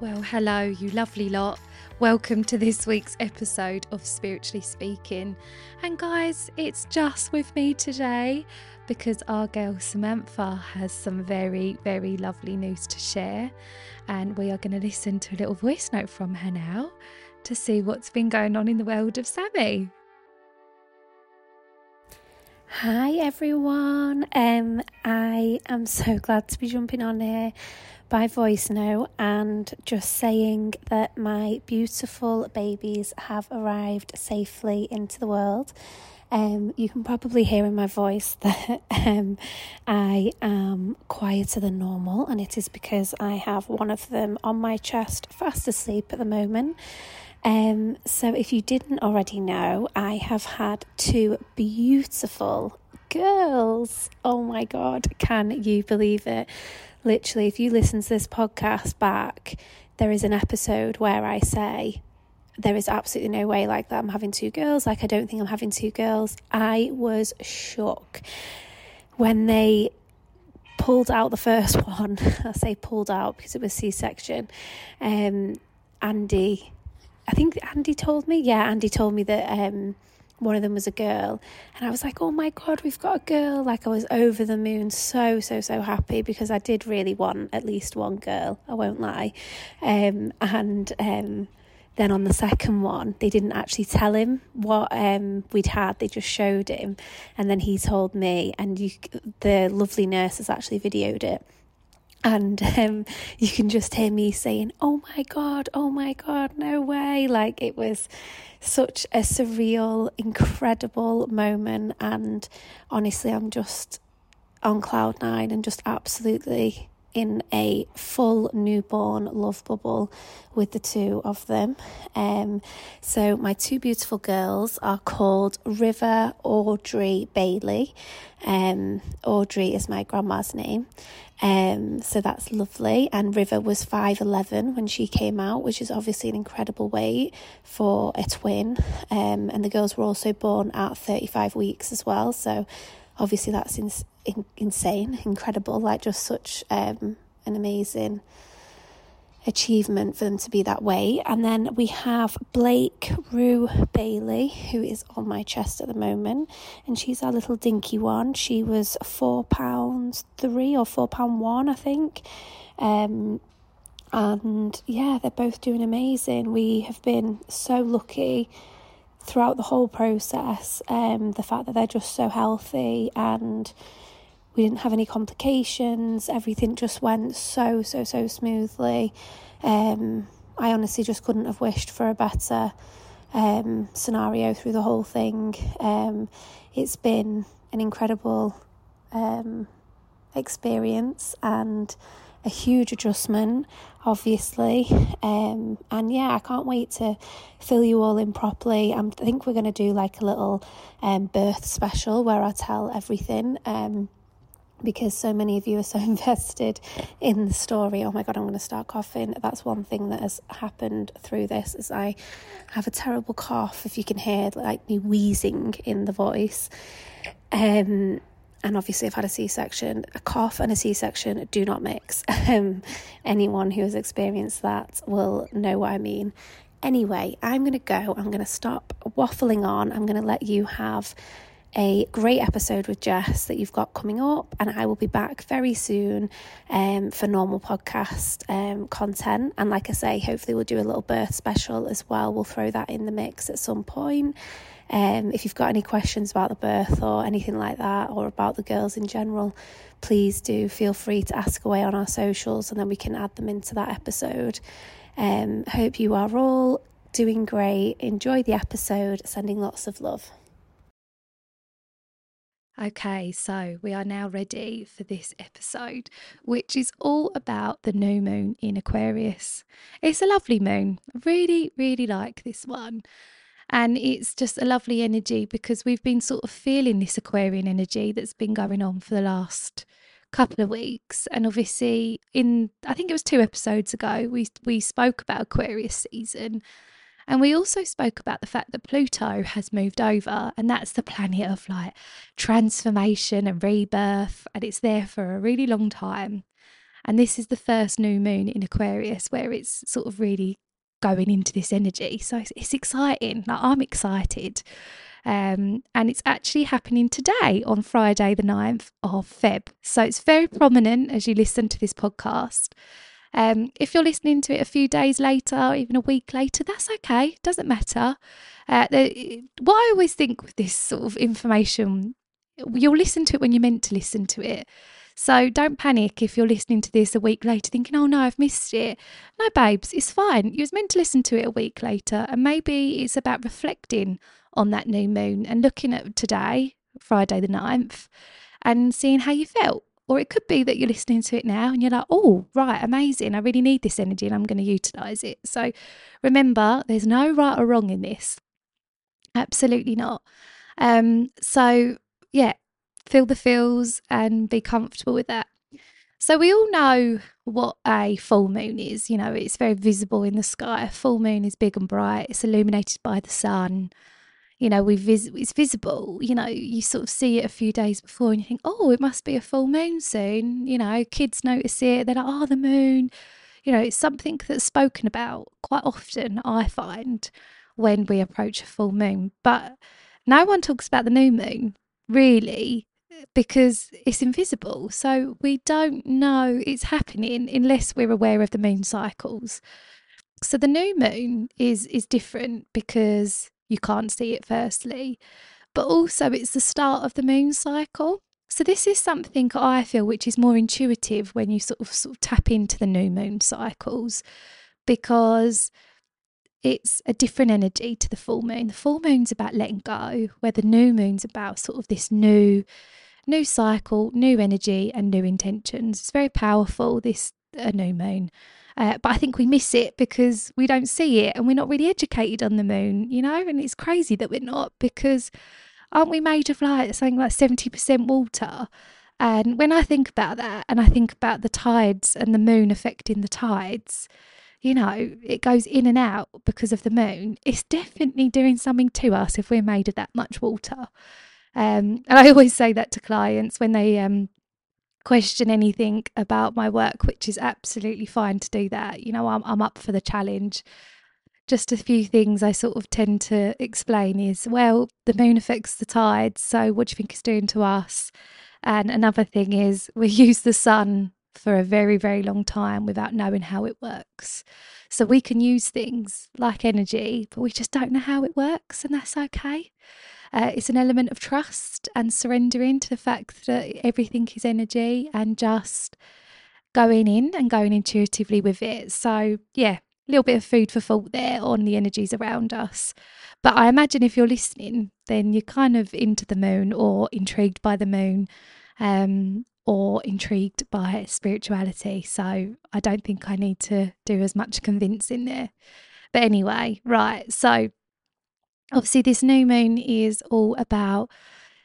Well, hello, you lovely lot. Welcome to this week's episode of Spiritually Speaking. And guys, it's just with me today because our girl Samantha has some very, very lovely news to share. And we are going to listen to a little voice note from her now to see what's been going on in the world of Sammy. Hi everyone. Um I am so glad to be jumping on here by voice note and just saying that my beautiful babies have arrived safely into the world. Um, you can probably hear in my voice that um, I am quieter than normal, and it is because I have one of them on my chest, fast asleep at the moment. Um, so, if you didn't already know, I have had two beautiful girls. Oh my God, can you believe it? Literally, if you listen to this podcast back, there is an episode where I say, there is absolutely no way like that I'm having two girls. Like, I don't think I'm having two girls. I was shook when they pulled out the first one. I say pulled out because it was C section. Um, Andy, I think Andy told me. Yeah, Andy told me that um, one of them was a girl. And i was like oh my god we've got a girl. Like i was over the moon so so so happy because i did really want at least one girl i won't lie. Um, and um, then on the second one they didn't actually tell him what um, we'd had they just showed him. And then he told me and you the lovely nurse has actually videoed it and um, you can just hear me saying, Oh my God, oh my God, no way. Like it was such a surreal, incredible moment. And honestly, I'm just on cloud nine and just absolutely in a full newborn love bubble with the two of them. Um, so, my two beautiful girls are called River Audrey Bailey. Um, Audrey is my grandma's name. Um, so that's lovely. And River was 5'11 when she came out, which is obviously an incredible weight for a twin. Um, and the girls were also born at 35 weeks as well. So obviously that's in, in, insane, incredible, like just such um, an amazing achievement for them to be that way. And then we have Blake Rue Bailey, who is on my chest at the moment, and she's our little dinky one. She was four pounds three or four pound one, I think. Um, and yeah, they're both doing amazing. We have been so lucky throughout the whole process. Um, the fact that they're just so healthy and we didn't have any complications. Everything just went so, so, so smoothly. Um, I honestly just couldn't have wished for a better um, scenario through the whole thing. Um, it's been an incredible um, experience and a huge adjustment, obviously. Um, and yeah, I can't wait to fill you all in properly. I'm, i think we're going to do like a little um, birth special where I tell everything. Um, because so many of you are so invested in the story. Oh my god, I'm going to start coughing. That's one thing that has happened through this is I have a terrible cough if you can hear like me wheezing in the voice. Um and obviously I've had a C-section. A cough and a C-section do not mix. Um anyone who has experienced that will know what I mean. Anyway, I'm going to go. I'm going to stop waffling on. I'm going to let you have a great episode with Jess that you've got coming up, and I will be back very soon um, for normal podcast um, content. And like I say, hopefully, we'll do a little birth special as well. We'll throw that in the mix at some point. Um, if you've got any questions about the birth or anything like that, or about the girls in general, please do feel free to ask away on our socials, and then we can add them into that episode. Um, hope you are all doing great. Enjoy the episode. Sending lots of love. Okay, so we are now ready for this episode, which is all about the new moon in Aquarius. It's a lovely moon. I really, really like this one. And it's just a lovely energy because we've been sort of feeling this Aquarian energy that's been going on for the last couple of weeks. And obviously, in I think it was two episodes ago, we we spoke about Aquarius season and we also spoke about the fact that Pluto has moved over, and that's the planet of like transformation and rebirth, and it's there for a really long time. And this is the first new moon in Aquarius where it's sort of really going into this energy. So it's, it's exciting. Like I'm excited. Um, and it's actually happening today on Friday, the 9th of Feb. So it's very prominent as you listen to this podcast. Um, if you're listening to it a few days later, or even a week later, that's okay. Doesn't matter. Uh, the, what I always think with this sort of information, you'll listen to it when you're meant to listen to it. So don't panic if you're listening to this a week later thinking, oh no, I've missed it. No, babes, it's fine. You was meant to listen to it a week later. And maybe it's about reflecting on that new moon and looking at today, Friday the 9th, and seeing how you felt. Or it could be that you're listening to it now and you're like, oh, right, amazing. I really need this energy and I'm going to utilize it. So remember, there's no right or wrong in this. Absolutely not. Um, so, yeah, feel the feels and be comfortable with that. So, we all know what a full moon is. You know, it's very visible in the sky. A full moon is big and bright, it's illuminated by the sun you know, we vis- it's visible. You know, you sort of see it a few days before and you think, oh, it must be a full moon soon. You know, kids notice it. They're like, oh, the moon. You know, it's something that's spoken about quite often, I find, when we approach a full moon. But no one talks about the new moon, really, because it's invisible. So we don't know it's happening unless we're aware of the moon cycles. So the new moon is is different because you can't see it firstly, but also it's the start of the moon cycle. So this is something I feel which is more intuitive when you sort of sort of tap into the new moon cycles because it's a different energy to the full moon. The full moon's about letting go, where the new moon's about sort of this new new cycle, new energy and new intentions. It's very powerful this a new moon. Uh, but I think we miss it because we don't see it and we're not really educated on the moon, you know? And it's crazy that we're not because aren't we made of like something like 70% water? And when I think about that and I think about the tides and the moon affecting the tides, you know, it goes in and out because of the moon. It's definitely doing something to us if we're made of that much water. Um, and I always say that to clients when they um, question anything about my work, which is absolutely fine to do that. You know, I'm, I'm up for the challenge. Just a few things I sort of tend to explain is well, the moon affects the tides. So, what do you think it's doing to us? And another thing is we use the sun for a very, very long time without knowing how it works. So, we can use things like energy, but we just don't know how it works, and that's okay. Uh, it's an element of trust and surrendering to the fact that everything is energy and just going in and going intuitively with it. So, yeah, a little bit of food for thought there on the energies around us. But I imagine if you're listening, then you're kind of into the moon or intrigued by the moon um, or intrigued by spirituality. So I don't think I need to do as much convincing there. But anyway, right. So obviously this new moon is all about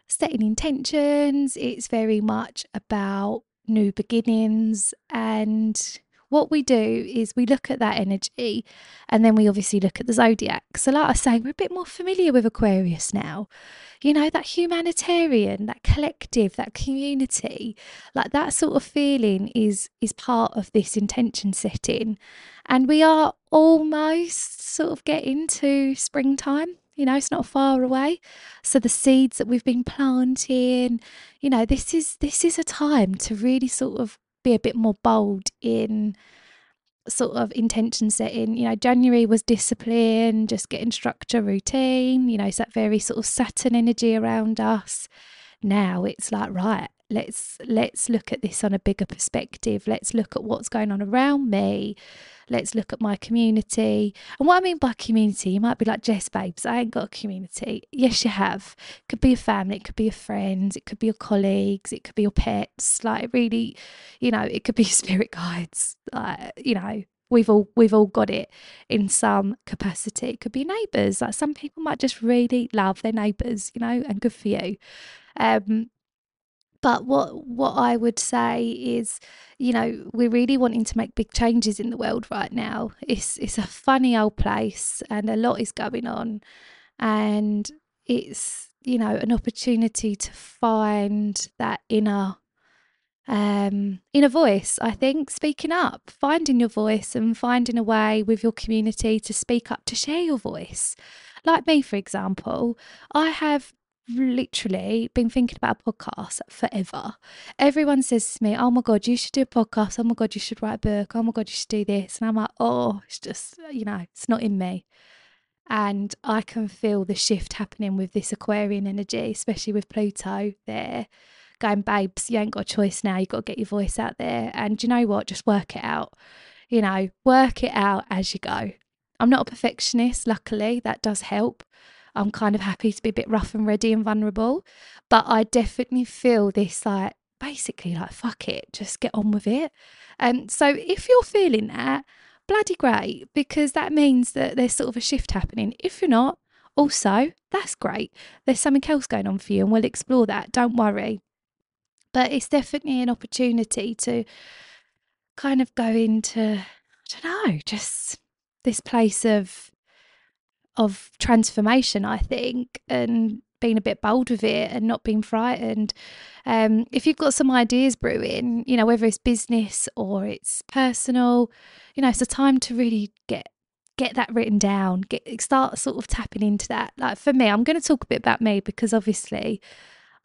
setting intentions it's very much about new beginnings and what we do is we look at that energy and then we obviously look at the zodiac. So, like I say, we're a bit more familiar with Aquarius now. You know, that humanitarian, that collective, that community, like that sort of feeling is is part of this intention setting. And we are almost sort of getting to springtime you know it's not far away. So the seeds that we've been planting you know this is this is a time to really sort of be a bit more bold in sort of intention setting. You know january was discipline just getting structure routine you know it's that very sort of saturn energy around us. Now it's like right let's let's look at this on a bigger perspective let's look at what's going on around me let's look at my community. And what I mean by community, you might be like, Jess, babes, I ain't got a community. Yes, you have. It could be a family, it could be your friends, it could be your colleagues, it could be your pets. Like, really, you know, it could be spirit guides. Like, you know, we've all we've all got it in some capacity. It could be neighbours. Like some people might just really love their neighbours, you know, and good for you. Um, but what what I would say is, you know, we're really wanting to make big changes in the world right now. It's it's a funny old place and a lot is going on and it's, you know, an opportunity to find that inner um, inner voice, I think, speaking up, finding your voice and finding a way with your community to speak up, to share your voice. Like me, for example, I have literally been thinking about a podcast forever. Everyone says to me, Oh my God, you should do a podcast. Oh my God, you should write a book. Oh my God, you should do this. And I'm like, Oh, it's just, you know, it's not in me. And I can feel the shift happening with this Aquarian energy, especially with Pluto there going, babes, you ain't got a choice now. You've got to get your voice out there. And you know what? Just work it out. You know, work it out as you go. I'm not a perfectionist, luckily. That does help. I'm kind of happy to be a bit rough and ready and vulnerable. But I definitely feel this like basically like fuck it, just get on with it. And um, so if you're feeling that, bloody great, because that means that there's sort of a shift happening. If you're not, also, that's great. There's something else going on for you, and we'll explore that. Don't worry. But it's definitely an opportunity to kind of go into, I don't know, just this place of of transformation, I think, and being a bit bold with it and not being frightened. Um, if you've got some ideas brewing, you know, whether it's business or it's personal, you know, it's a time to really get get that written down, get start sort of tapping into that. Like for me, I'm going to talk a bit about me because obviously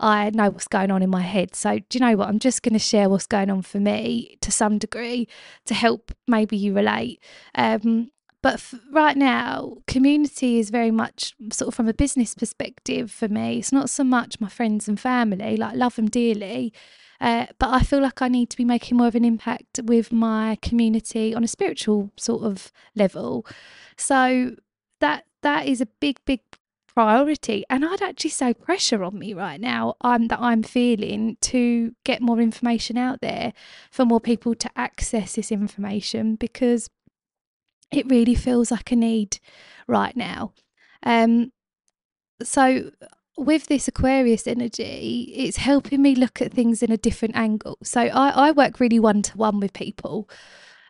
I know what's going on in my head. So, do you know what? I'm just going to share what's going on for me to some degree to help maybe you relate. Um, but f- right now, community is very much sort of from a business perspective for me. It's not so much my friends and family, like love them dearly. Uh, but I feel like I need to be making more of an impact with my community on a spiritual sort of level. So that that is a big, big priority and i'd actually say pressure on me right now that i'm feeling to get more information out there for more people to access this information because it really feels like a need right now um, so with this aquarius energy it's helping me look at things in a different angle so i, I work really one-to-one with people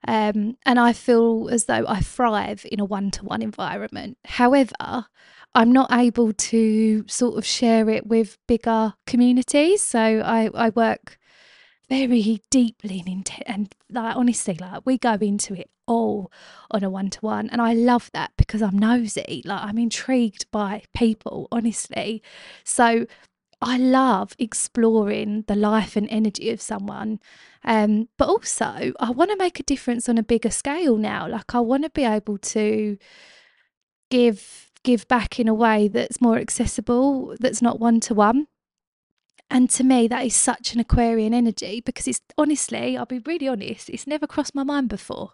um, and I feel as though I thrive in a one to one environment. However, I'm not able to sort of share it with bigger communities. So I, I work very deeply and, into, and like honestly, like we go into it all on a one to one, and I love that because I'm nosy. Like I'm intrigued by people, honestly. So I love exploring the life and energy of someone. Um, but also, I want to make a difference on a bigger scale now. Like, I want to be able to give give back in a way that's more accessible, that's not one to one. And to me, that is such an Aquarian energy because it's honestly, I'll be really honest, it's never crossed my mind before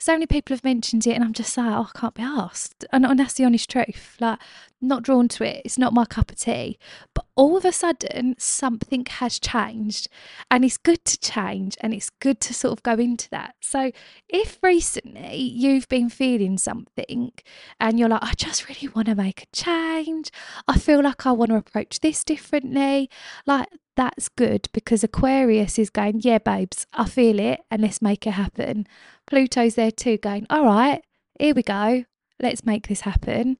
so many people have mentioned it, and I'm just like, oh, I can't be asked. And, and that's the honest truth. Like, not drawn to it. It's not my cup of tea. But all of a sudden, something has changed, and it's good to change, and it's good to sort of go into that. So, if recently you've been feeling something, and you're like, I just really want to make a change. I feel like I want to approach this differently. Like that's good because Aquarius is going, yeah, babes, I feel it, and let's make it happen. Pluto's there too, going, all right, here we go, let's make this happen.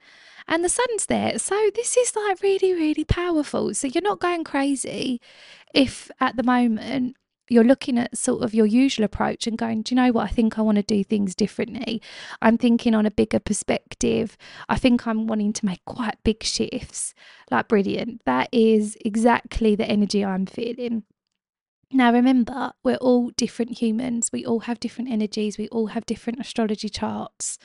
And the sun's there. So this is like really, really powerful. So you're not going crazy if at the moment you're looking at sort of your usual approach and going, do you know what? I think I want to do things differently. I'm thinking on a bigger perspective. I think I'm wanting to make quite big shifts. Like, brilliant. That is exactly the energy I'm feeling. Now, remember, we're all different humans. We all have different energies. We all have different astrology charts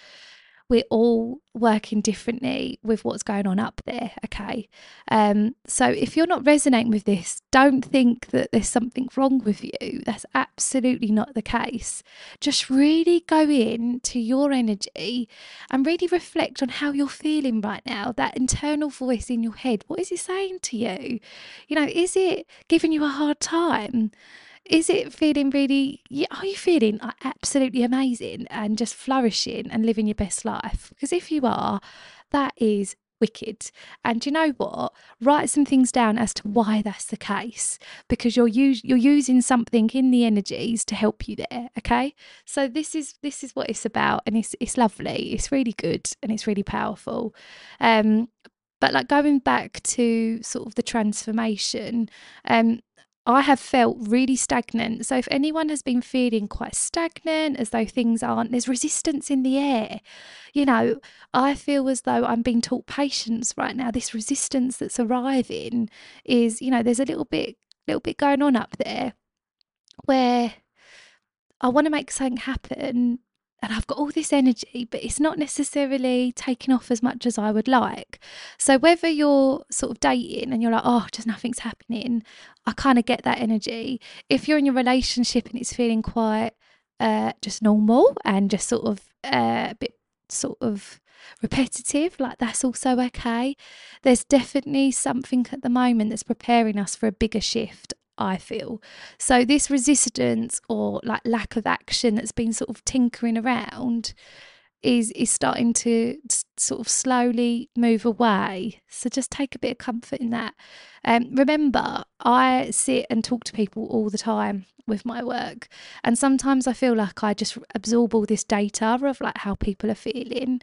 we're all working differently with what's going on up there. Okay. Um, so if you're not resonating with this, don't think that there's something wrong with you. That's absolutely not the case. Just really go in to your energy and really reflect on how you're feeling right now. That internal voice in your head, what is it saying to you? You know, is it giving you a hard time? Is it feeling really are you feeling absolutely amazing and just flourishing and living your best life? Because if you are that is wicked. And you know what? Write some things down as to why that's the case because you're us- you're using something in the energies to help you there okay? So this is this is what it's about and it's it's lovely. It's really good and it's really powerful. Um but like going back to sort of the transformation um I have felt really stagnant. So, if anyone has been feeling quite stagnant, as though things aren't, there's resistance in the air. You know, I feel as though I'm being taught patience right now. This resistance that's arriving is, you know, there's a little bit, little bit going on up there where I want to make something happen and I've got all this energy, but it's not necessarily taking off as much as I would like. So, whether you're sort of dating and you're like, oh, just nothing's happening, I kind of get that energy. If you're in your relationship and it's feeling quite uh, just normal and just sort of uh, a bit sort of repetitive, like that's also okay. There's definitely something at the moment that's preparing us for a bigger shift. I feel. So, this resistance or like lack of action that's been sort of tinkering around is is starting to sort of slowly move away. So just take a bit of comfort in that. Um, remember, I sit and talk to people all the time with my work, and sometimes I feel like I just absorb all this data of like how people are feeling.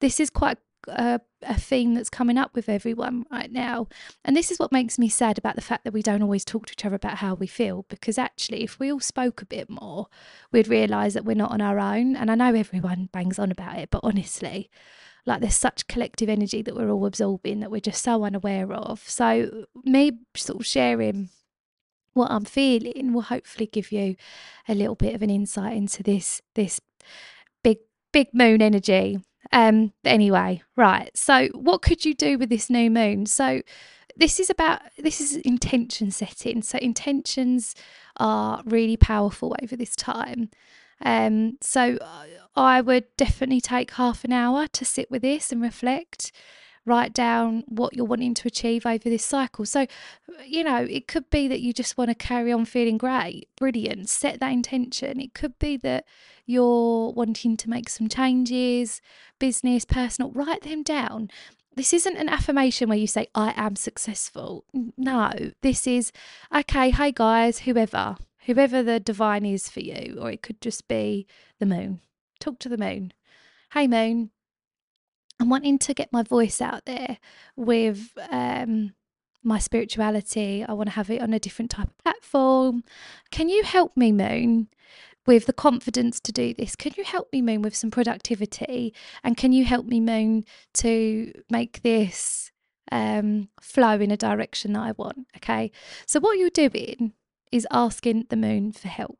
This is quite a, a theme that's coming up with everyone right now. And this is what makes me sad about the fact that we don't always talk to each other about how we feel. Because actually, if we all spoke a bit more, we'd realise that we're not on our own. And I know everyone bangs on about it, but honestly, like there's such collective energy that we're all absorbing that we're just so unaware of. So, me sort of sharing what I'm feeling will hopefully give you a little bit of an insight into this this big big moon energy um, anyway, right. So, what could you do with this new moon? So, this is about this is intention setting. So, intentions are really powerful over this time. Um, so, I would definitely take half an hour to sit with this and reflect write down what you're wanting to achieve over this cycle. So, you know, it could be that you just want to carry on feeling great, brilliant, set that intention. It could be that you're wanting to make some changes, business, personal, write them down. This isn't an affirmation where you say, I am successful. No, this is, okay, hey guys, whoever, whoever the divine is for you, or it could just be the moon. Talk to the moon. Hey, moon, I'm wanting to get my voice out there with um, my spirituality. I want to have it on a different type of platform. Can you help me, Moon, with the confidence to do this? Can you help me, Moon, with some productivity? And can you help me, Moon, to make this um, flow in a direction that I want? Okay. So, what you're doing is asking the moon for help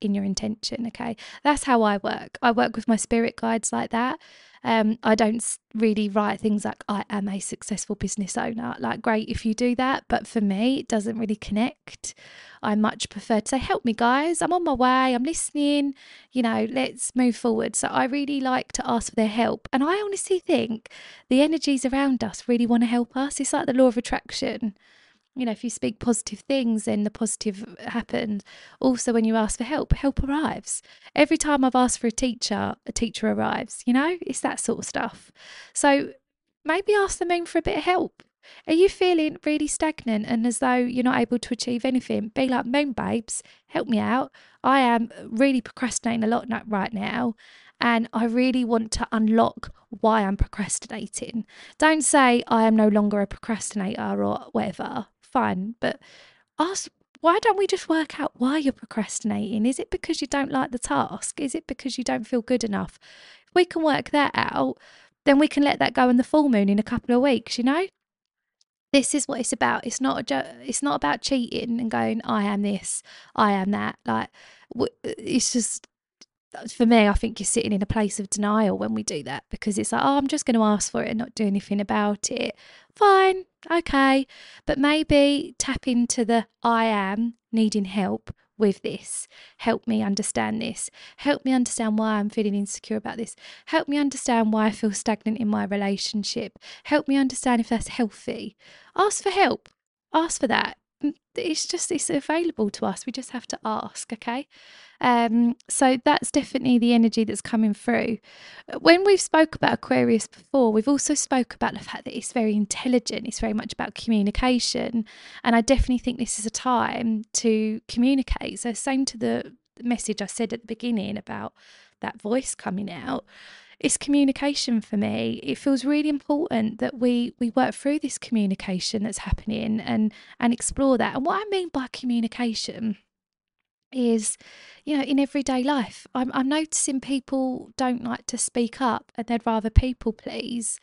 in your intention. Okay. That's how I work. I work with my spirit guides like that. Um, I don't really write things like I am a successful business owner. Like, great if you do that, but for me, it doesn't really connect. I much prefer to say, Help me, guys. I'm on my way. I'm listening. You know, let's move forward. So, I really like to ask for their help. And I honestly think the energies around us really want to help us. It's like the law of attraction you know, if you speak positive things, then the positive happens. Also, when you ask for help, help arrives. Every time I've asked for a teacher, a teacher arrives. You know, it's that sort of stuff. So maybe ask the moon for a bit of help. Are you feeling really stagnant and as though you're not able to achieve anything? Be like, Moon babes, help me out. I am really procrastinating a lot right now and I really want to unlock why I'm procrastinating. Don't say I am no longer a procrastinator or whatever fun, but ask why don't we just work out why you're procrastinating? Is it because you don't like the task? Is it because you don't feel good enough? If we can work that out, then we can let that go in the full moon in a couple of weeks, you know? This is what it's about. It's not a, it's not about cheating and going I am this, I am that. Like it's just for me, I think you're sitting in a place of denial when we do that because it's like, oh, I'm just going to ask for it and not do anything about it. Fine, okay. But maybe tap into the I am needing help with this. Help me understand this. Help me understand why I'm feeling insecure about this. Help me understand why I feel stagnant in my relationship. Help me understand if that's healthy. Ask for help. Ask for that it's just it's available to us we just have to ask okay? Um so that's definitely the energy that's coming through. When we've spoke about aquarius before we've also spoke about the fact that it's very intelligent it's very much about communication and i definitely think this is a time to communicate. So same to the message i said at the beginning about that voice coming out it's communication for me. It feels really important that we we work through this communication that's happening and and explore that. And what I mean by communication is, you know, in everyday life, I'm I'm noticing people don't like to speak up and they'd rather people please.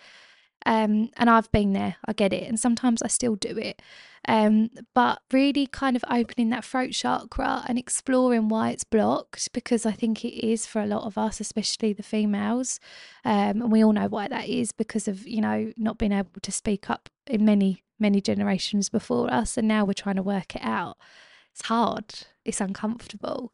Um, and I've been there, I get it, and sometimes I still do it. Um, but really kind of opening that throat chakra and exploring why it's blocked, because I think it is for a lot of us, especially the females. Um, and we all know why that is because of, you know, not being able to speak up in many, many generations before us. And now we're trying to work it out. It's hard, it's uncomfortable.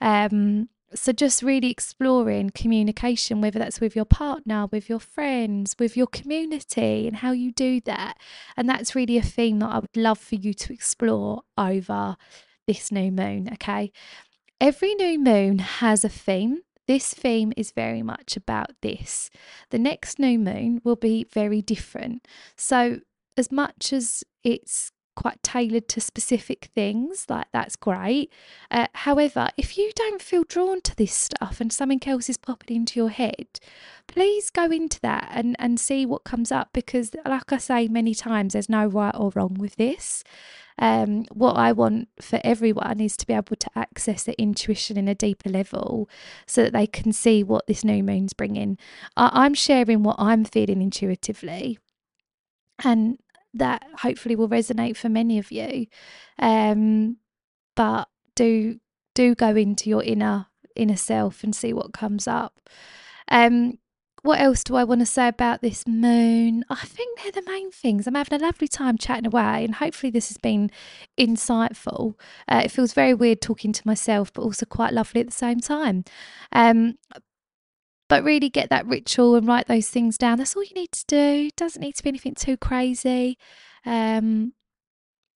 Um, so just really exploring communication whether that's with your partner with your friends with your community and how you do that. And that's really a theme that i would love for you to explore over this new moon okay? Every new moon has a theme. This theme is very much about this. The next new moon will be very different. So as much as it's quite tailored to specific things, like that's great. Uh, however, if you don't feel drawn to this stuff and something else is popping into your head, please go into that and, and see what comes up because, like I say many times, there's no right or wrong with this. Um, what I want for everyone is to be able to access their intuition in a deeper level so that they can see what this new moon's bringing. I- I'm sharing what I'm feeling intuitively. And that hopefully will resonate for many of you. Um, but do do go into your inner inner self and see what comes up. Um, what else do I want to say about this moon? I think they're the main things. I'm having a lovely time chatting away, and hopefully, this has been insightful. Uh, it feels very weird talking to myself, but also quite lovely at the same time. Um, but really get that ritual and write those things down. That's all you need to do. Doesn't need to be anything too crazy. Um,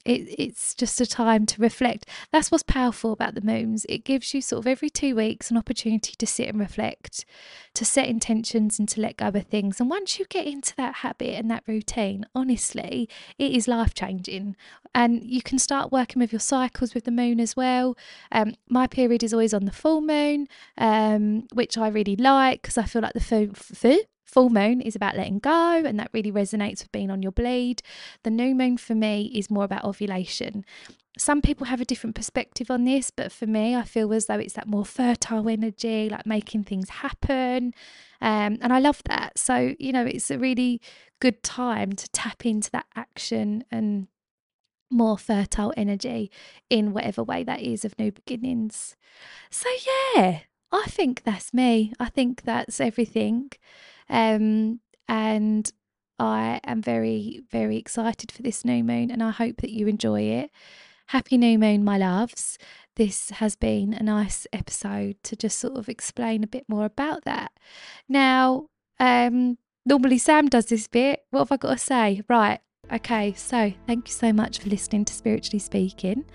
it, it's just a time to reflect. That's what's powerful about the moons. It gives you sort of every two weeks an opportunity to sit and reflect, to set intentions and to let go of things. And once you get into that habit and that routine, honestly, it is life changing. And you can start working with your cycles with the moon as well. Um, my period is always on the full moon, um, which I really like because I feel like the full, Full moon is about letting go, and that really resonates with being on your bleed. The new moon for me is more about ovulation. Some people have a different perspective on this, but for me, I feel as though it's that more fertile energy, like making things happen. Um, and I love that. So, you know, it's a really good time to tap into that action and more fertile energy in whatever way that is of new beginnings. So, yeah, I think that's me. I think that's everything. Um, and I am very, very excited for this new moon and I hope that you enjoy it. Happy new moon, my loves. This has been a nice episode to just sort of explain a bit more about that. Now, um, normally Sam does this bit. What have I got to say? Right. Okay. So thank you so much for listening to Spiritually Speaking.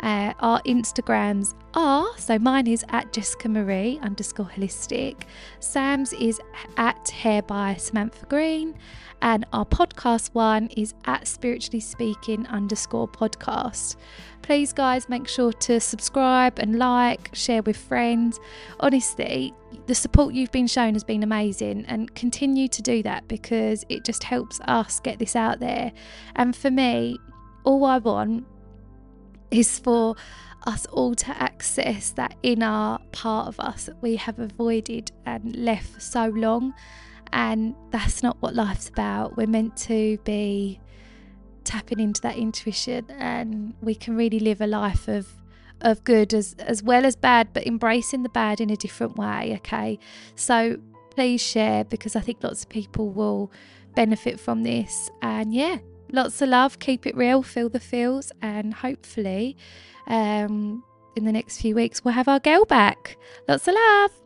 Uh, our Instagrams are so mine is at Jessica Marie underscore holistic, Sam's is at Hair by Samantha Green, and our podcast one is at Spiritually Speaking underscore podcast. Please, guys, make sure to subscribe and like, share with friends. Honestly, the support you've been shown has been amazing, and continue to do that because it just helps us get this out there. And for me, all I want is for us all to access that inner part of us that we have avoided and left for so long. And that's not what life's about. We're meant to be tapping into that intuition and we can really live a life of of good as as well as bad but embracing the bad in a different way okay so please share because i think lots of people will benefit from this and yeah lots of love, keep it real, feel the feels, and hopefully um, in the next few weeks we'll have our girl back. Lots of love.